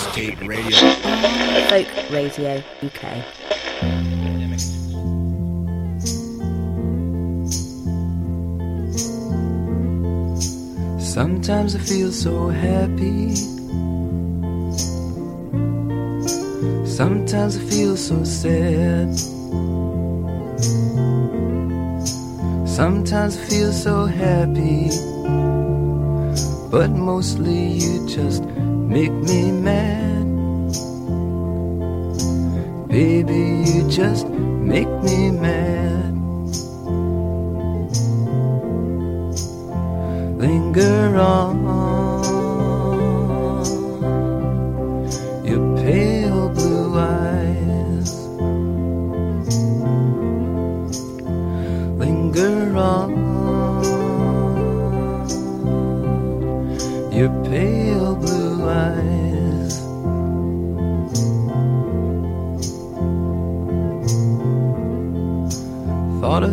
Mixtape Radio. Folk Radio UK. Sometimes I feel so happy. Sometimes I feel so sad. Sometimes I feel so happy. But mostly you just make me mad. Baby, you just make me mad. Linger on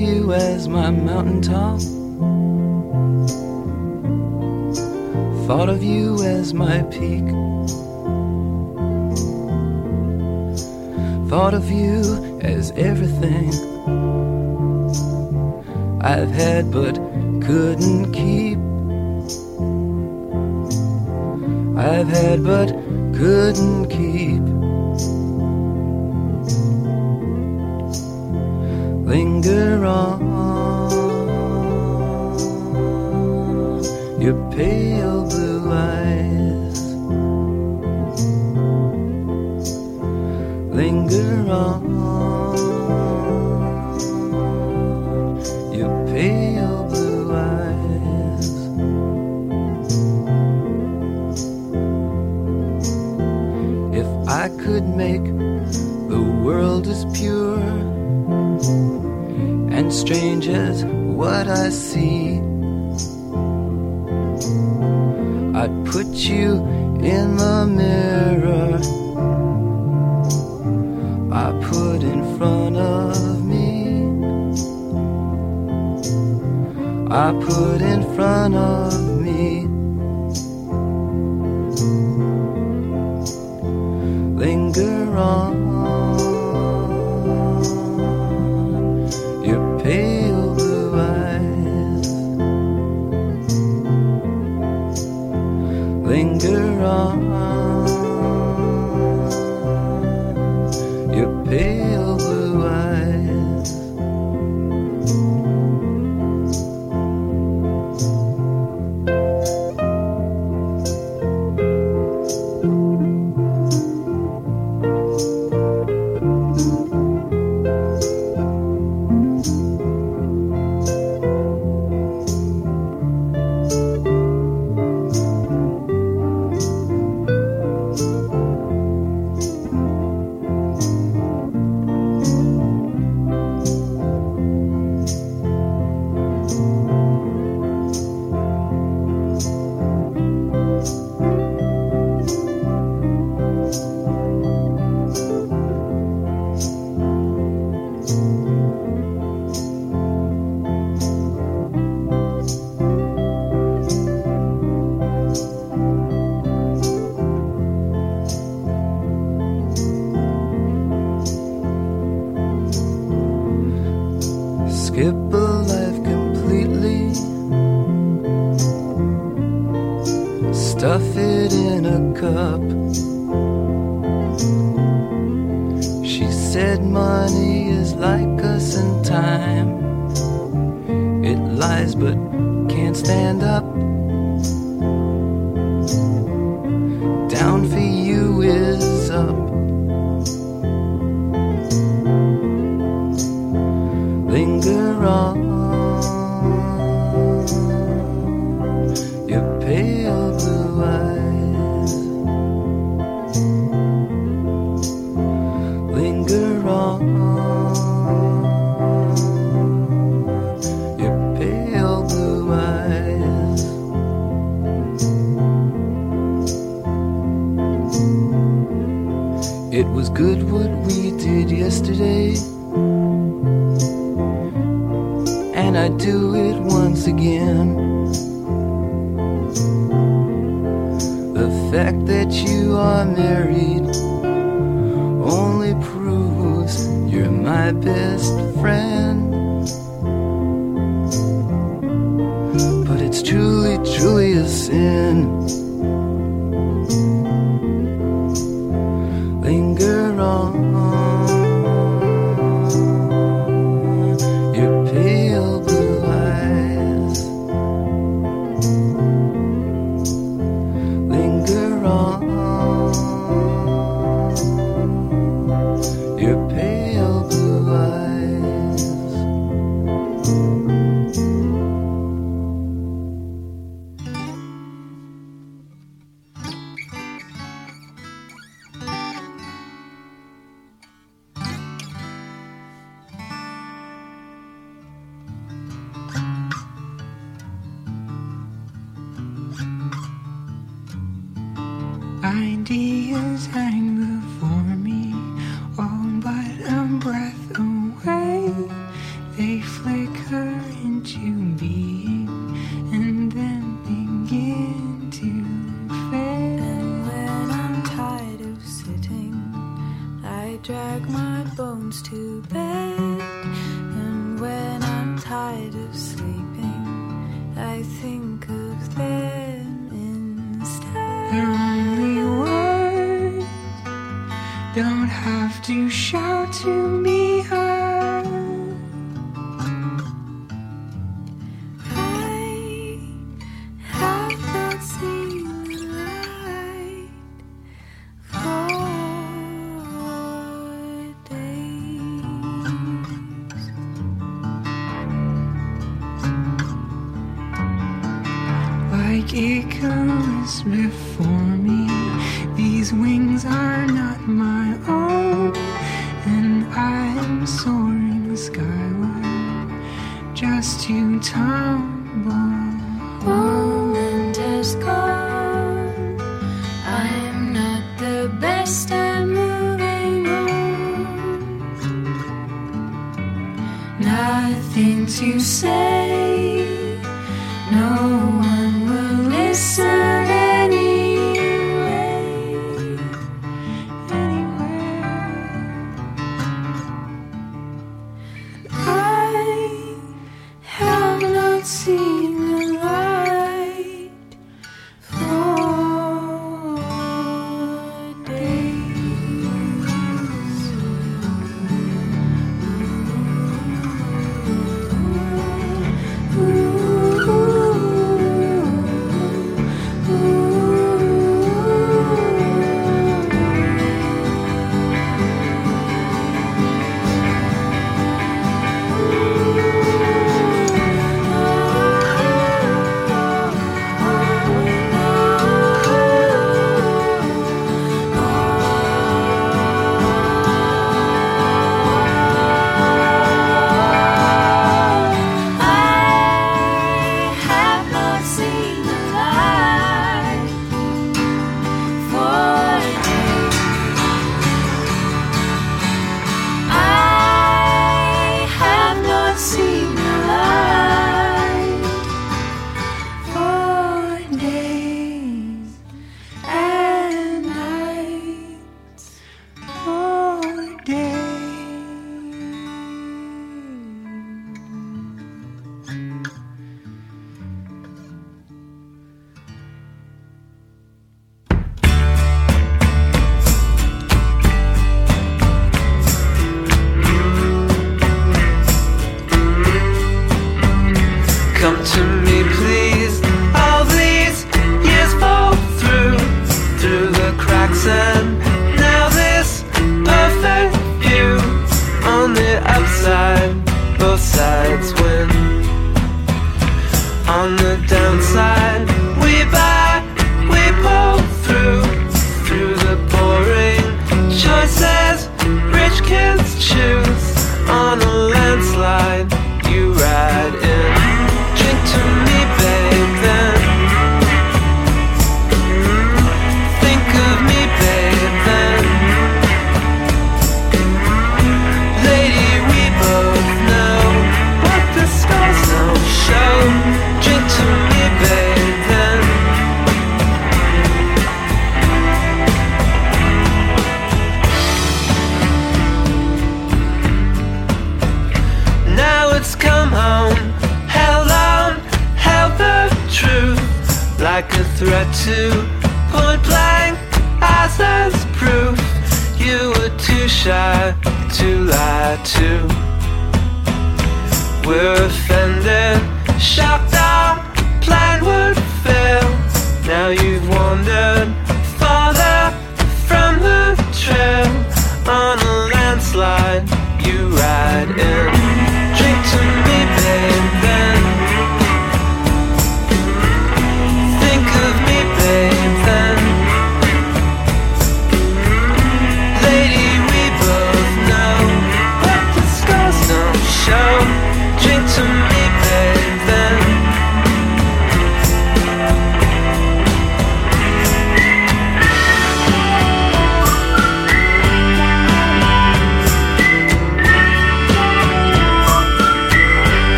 You as my mountaintop. Thought of you as my peak. Thought of you as everything I've had but couldn't keep. I've had but couldn't keep. Linger on your pale blue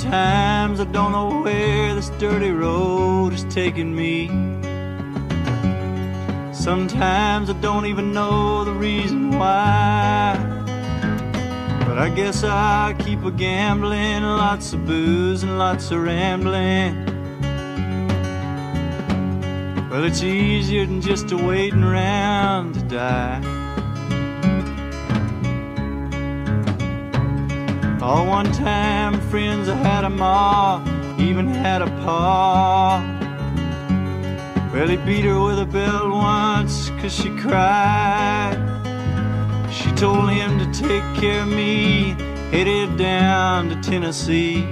Sometimes I don't know where this dirty road is taking me. Sometimes I don't even know the reason why. But I guess I keep a gambling, lots of booze and lots of rambling. Well, it's easier than just a waiting around to die. All one time friends I had a ma, even had a pa. Well, he beat her with a belt once cause she cried. She told him to take care of me, headed down to Tennessee.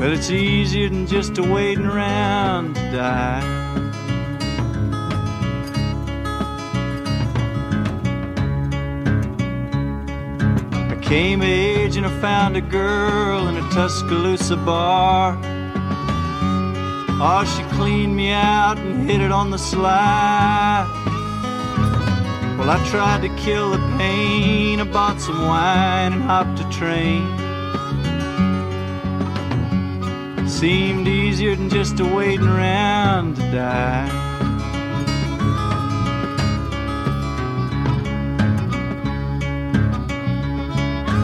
Well, it's easier than just a waiting around to die. Came of age and I found a girl in a Tuscaloosa bar. Oh, she cleaned me out and hit it on the sly. Well, I tried to kill the pain. I bought some wine and hopped a train. Seemed easier than just a waiting around to die.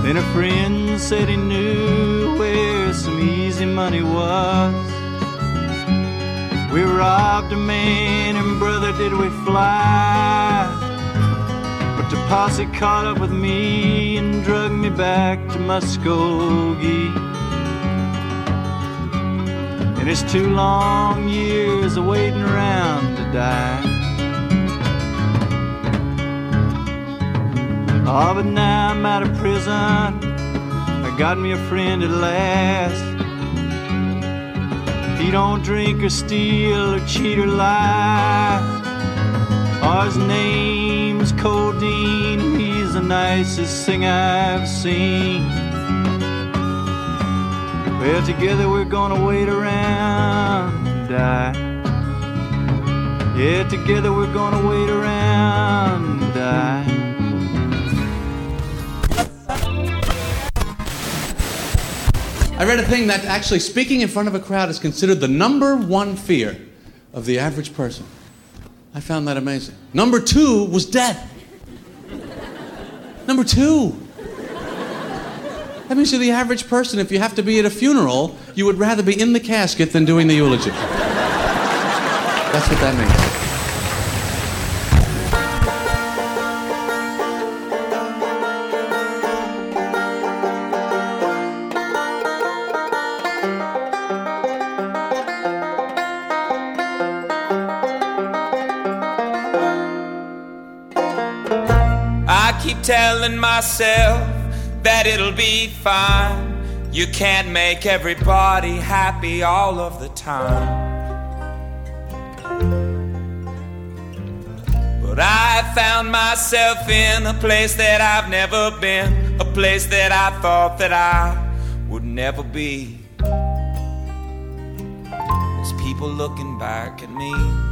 Then a friend said he knew where some easy money was. We robbed a man and brother did we fly. But the posse caught up with me and drug me back to Muskogee. And it's two long years of waiting around to die. Oh, but now I'm out of prison. I got me a friend at last. He don't drink or steal or cheat or lie. Oh, his name's Codeine. He's the nicest thing I've seen. Well, together we're gonna wait around and die. Yeah, together we're gonna wait around and die. I read a thing that actually speaking in front of a crowd is considered the number one fear of the average person. I found that amazing. Number two was death. Number two. That means you're the average person. If you have to be at a funeral, you would rather be in the casket than doing the eulogy. That's what that means. Keep telling myself that it'll be fine. You can't make everybody happy all of the time. But I found myself in a place that I've never been, a place that I thought that I would never be. There's people looking back at me.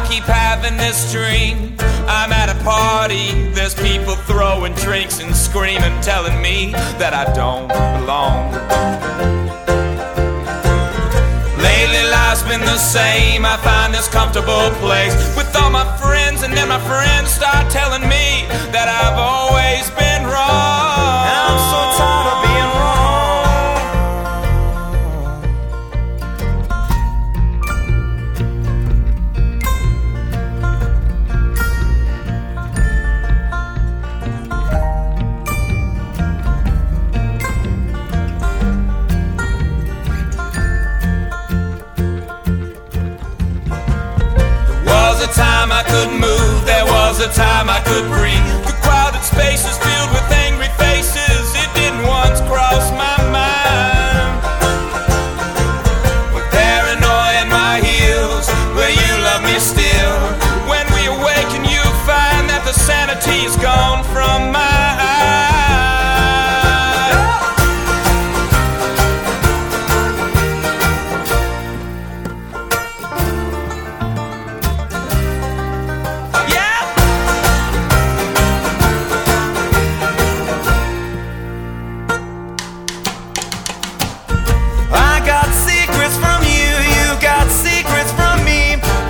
I keep having this dream. I'm at a party. There's people throwing drinks and screaming, telling me that I don't belong. Lately, life's been the same. I find this comfortable place with all my friends, and then my friends start telling me that I've always been wrong. Was a time I could breathe. The crowded spaces filled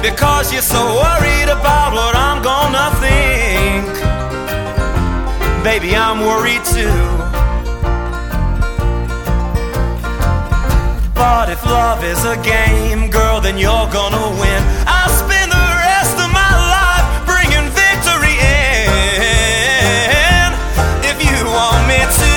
Because you're so worried about what I'm gonna think. Baby, I'm worried too. But if love is a game, girl, then you're gonna win. I'll spend the rest of my life bringing victory in. If you want me to.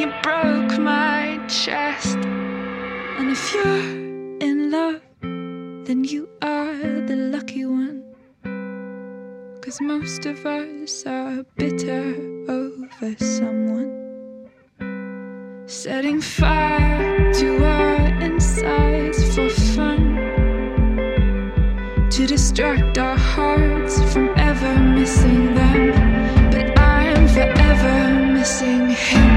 You broke my chest. And if you're in love, then you are the lucky one. Cause most of us are bitter over someone. Setting fire to our insides for fun. To distract our hearts from ever missing them. But I'm forever missing him.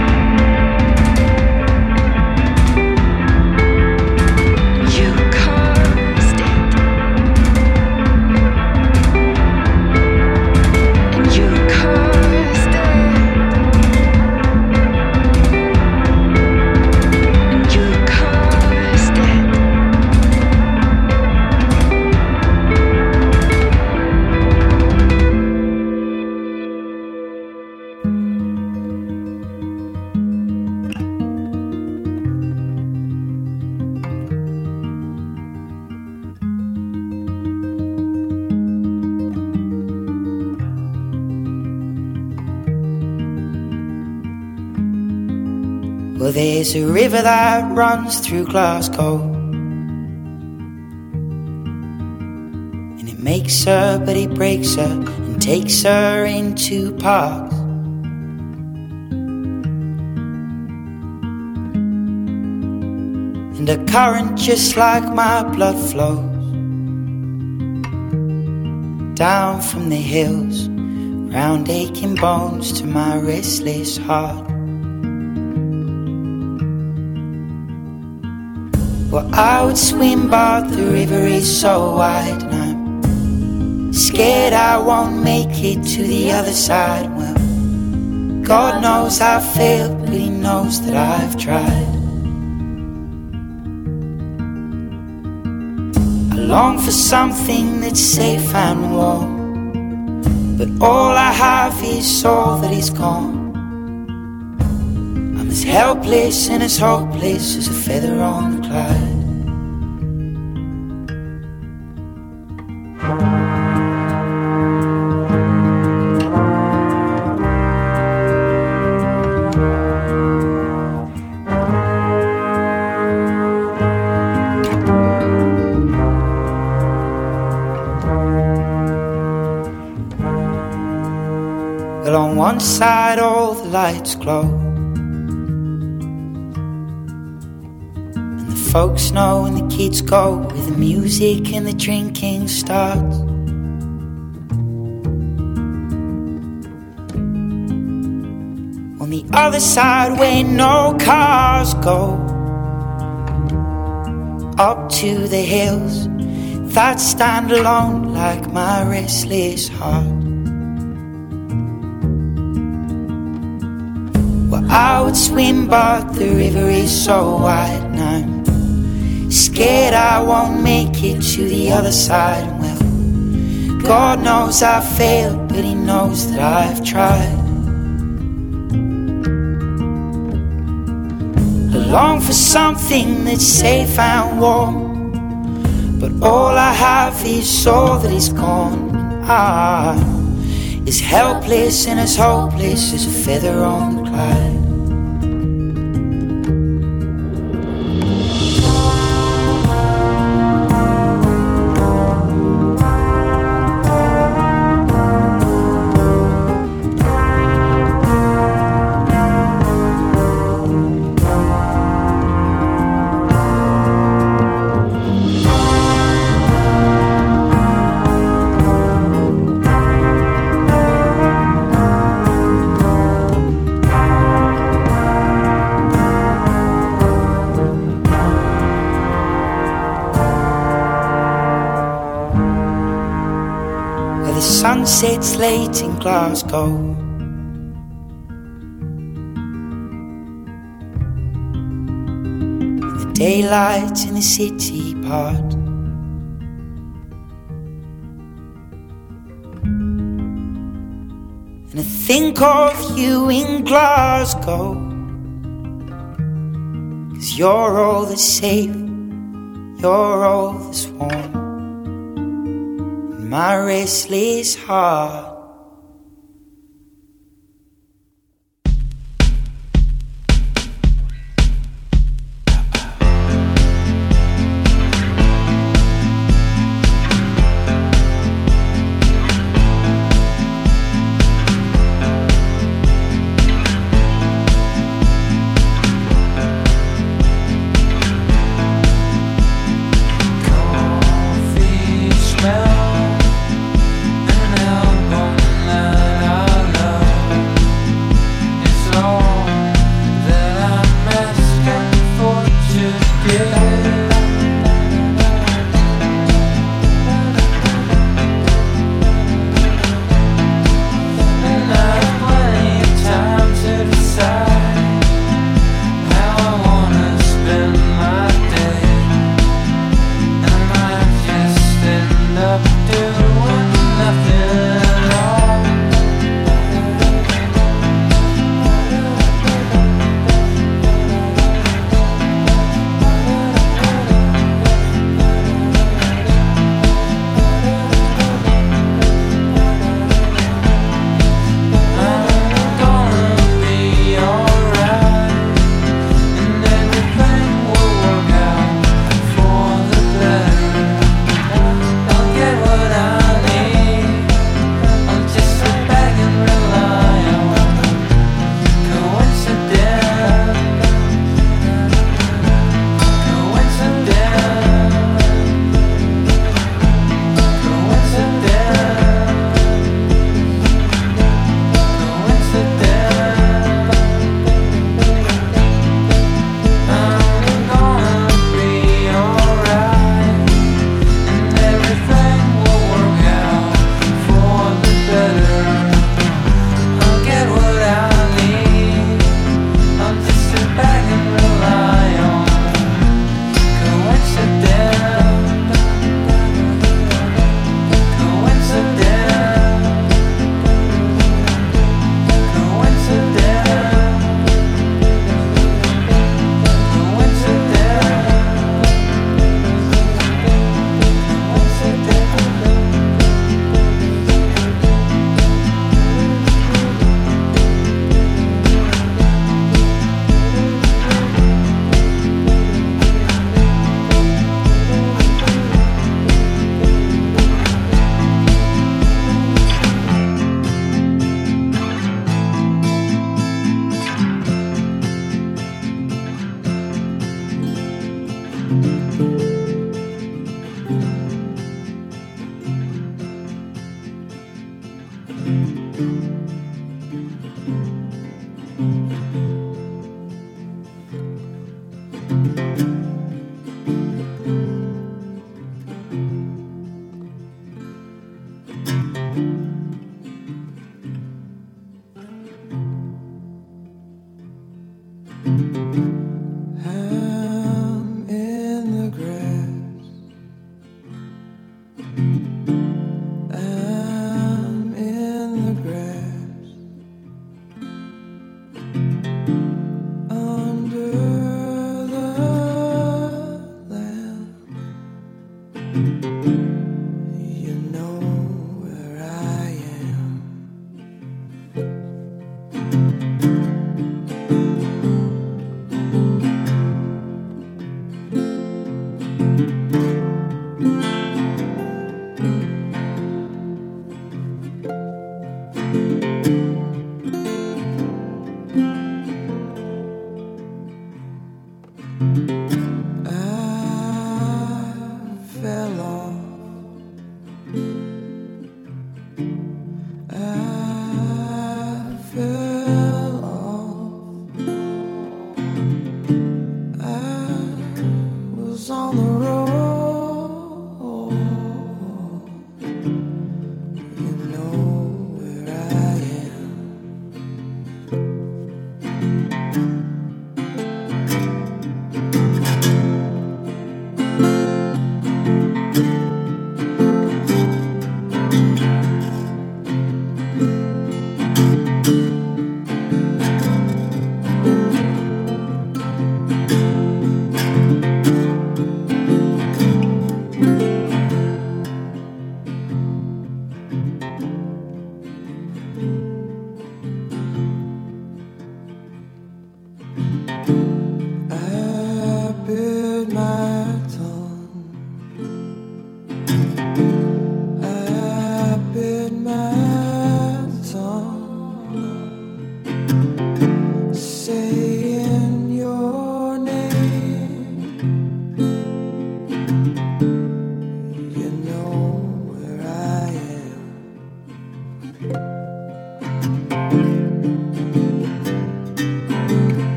There's a river that runs through Glasgow. And it makes her, but it breaks her and takes her into parks. And a current just like my blood flows down from the hills, round aching bones to my restless heart. Well, I would swim, but the river is so wide, and I'm scared I won't make it to the other side. Well, God knows I've failed, but He knows that I've tried. I long for something that's safe and warm. But all I have is all that is gone. Helpless and as hopeless as a feather on the Clyde. Well, on one side, all the lights glow. Folks know and the kids go where the music and the drinking starts. On the other side, where no cars go, up to the hills that stand alone like my restless heart. Well, I would swim, but the river is so wide, I'm scared I won't make it to the other side. Well, God knows I failed, but He knows that I've tried. I long for something that's safe and warm, but all I have is all that is gone. Ah, I is helpless and as hopeless as a feather on the Clyde. Sets late in Glasgow. The daylight in the city part. And I think of you in Glasgow. Cause you're all that's safe, you're all my restless heart.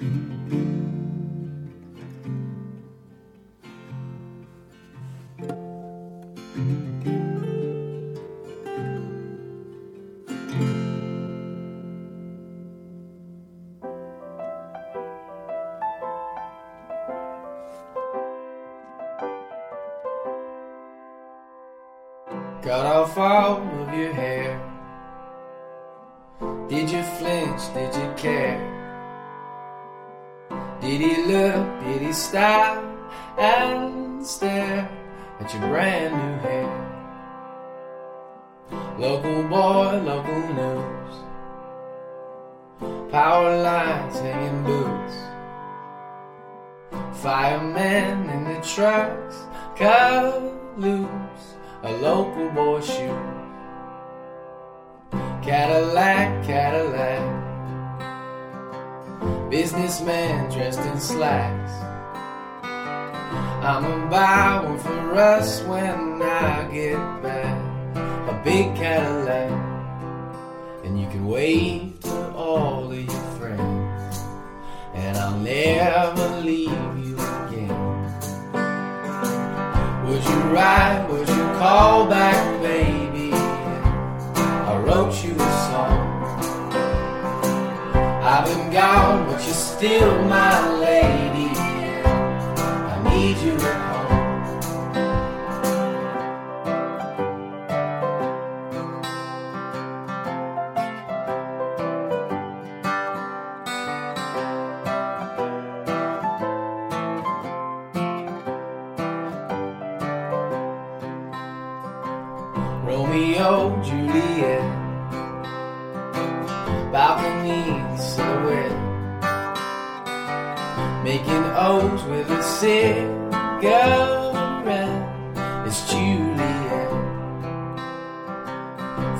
Cut Romeo, Juliet, balcony silhouette, making O's with a cigarette. It's Juliet,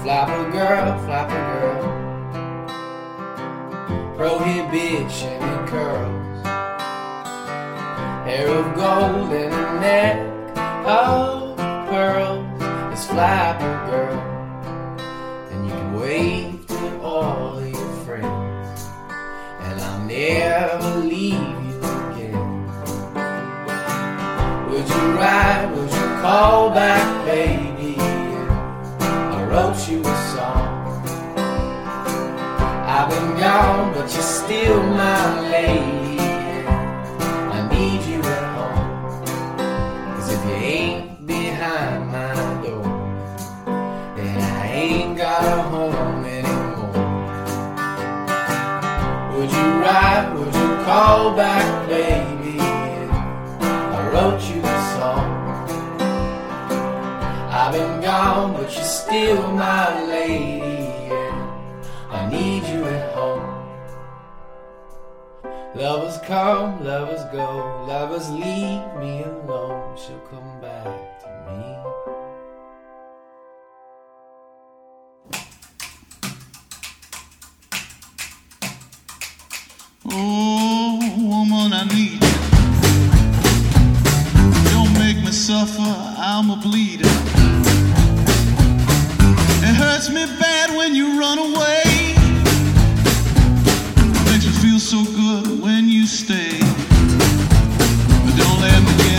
flapper girl, flapper girl, prohibition and curls, hair of gold and a neck of pearls. Flapper girl, and you can wave to all of your friends, and I'll never leave you again. Would you ride? Would you call back, baby? I wrote you a song. I've been gone, but you're still my lady. Call back, baby? I wrote you a song. I've been gone, but you're still my lady. I need you at home. Lovers come, lovers go, lovers leave me alone. She'll come when you stay. But don't let me.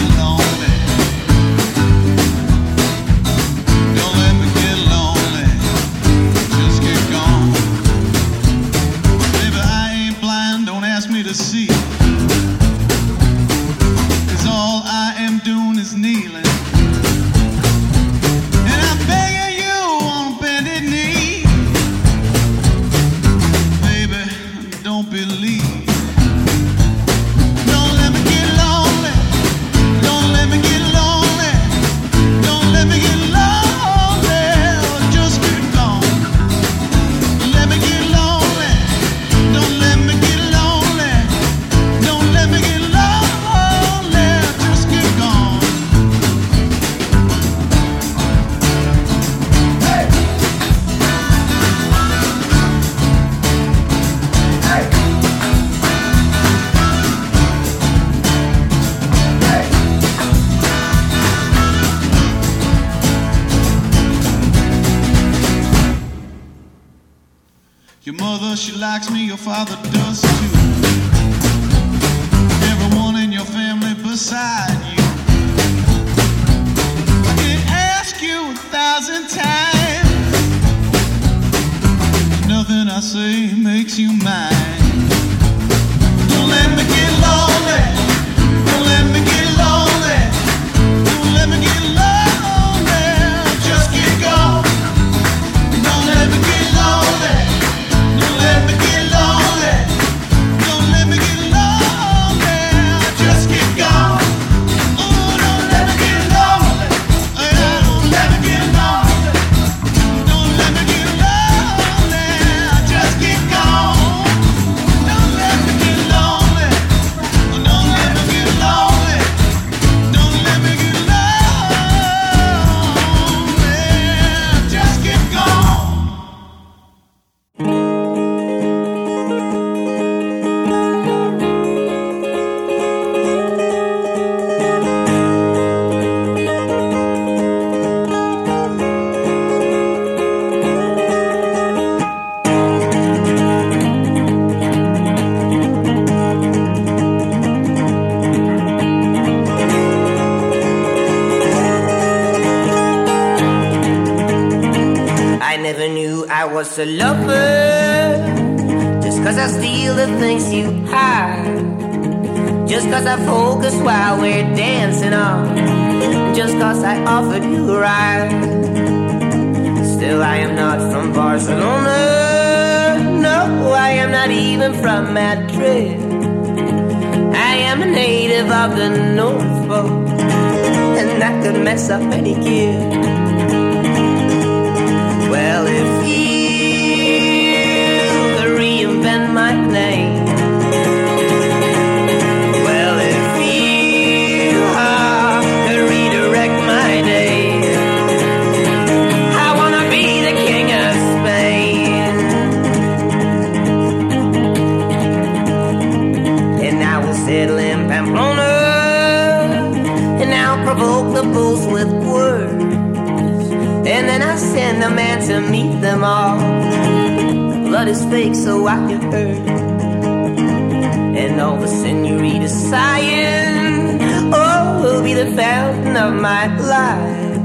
all the senorita sighing. Oh, will be the fountain of my life.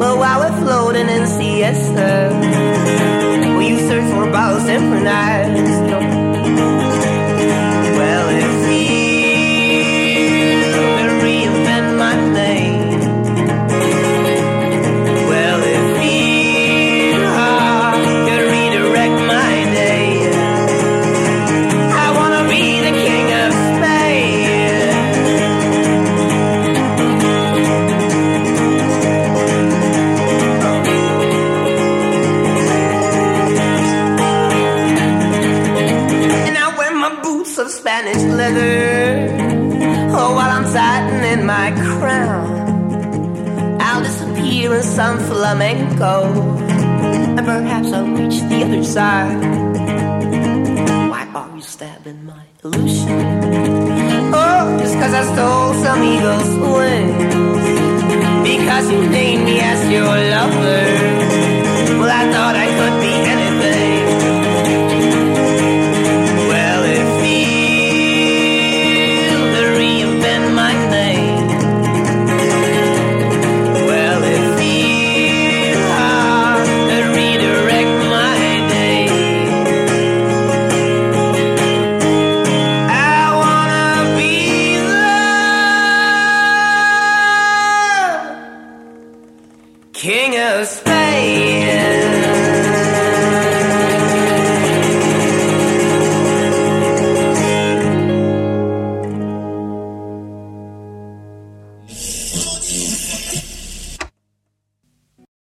But while we're floating in siesta, will you search for a and for knives? feather. Oh, while I'm tightening my crown, I'll disappear in some flamenco. And perhaps I'll reach the other side. Why are you stabbing my illusion? Oh, just cause I stole some eagle's wings. Because you named me as your lover. Well, I thought I could